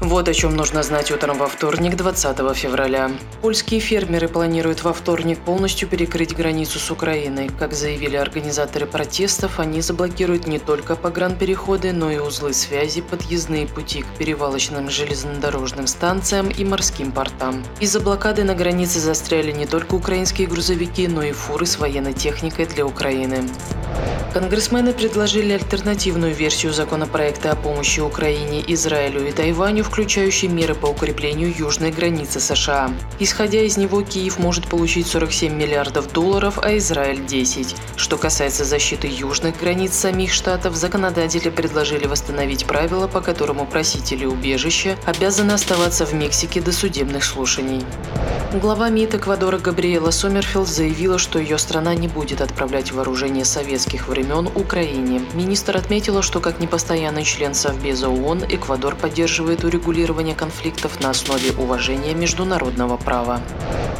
Вот о чем нужно знать утром во вторник, 20 февраля. Польские фермеры планируют во вторник полностью перекрыть границу с Украиной. Как заявили организаторы протестов, они заблокируют не только погранпереходы, но и узлы связи, подъездные пути к перевалочным железнодорожным станциям и морским портам. Из-за блокады на границе застряли не только украинские грузовики, но и фуры с военной техникой для Украины. Конгрессмены предложили альтернативную версию законопроекта о помощи Украине, Израилю и Тайваню, включающий меры по укреплению южной границы США. Исходя из него, Киев может получить 47 миллиардов долларов, а Израиль – 10. Что касается защиты южных границ самих штатов, законодатели предложили восстановить правила, по которому просители убежища обязаны оставаться в Мексике до судебных слушаний. Глава МИД Эквадора Габриэла Сомерфилд заявила, что ее страна не будет отправлять вооружение советских времен Украине. Министр отметила, что как непостоянный член Совбеза ООН Эквадор поддерживает урегулирование конфликтов на основе уважения международного права.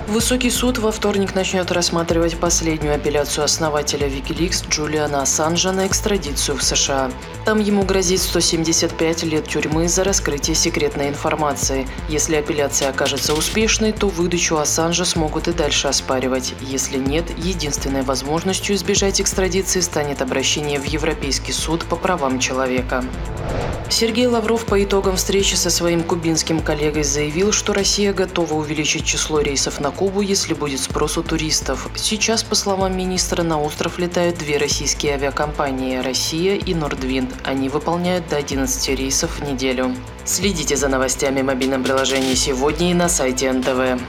Высокий суд во вторник начнет рассматривать последнюю апелляцию основателя Wikileaks Джулиана Ассанжа на экстрадицию в США. Там ему грозит 175 лет тюрьмы за раскрытие секретной информации. Если апелляция окажется успешной, то выдачу Ассанжа смогут и дальше оспаривать. Если нет, единственной возможностью избежать экстрадиции станет обращение в Европейский суд по правам человека. Сергей Лавров по итогам встречи со своим кубинским коллегой заявил, что Россия готова увеличить число рейсов на Кубу, если будет спрос у туристов. Сейчас, по словам министра, на остров летают две российские авиакомпании – «Россия» и «Нордвинд». Они выполняют до 11 рейсов в неделю. Следите за новостями в мобильном приложении сегодня и на сайте НТВ.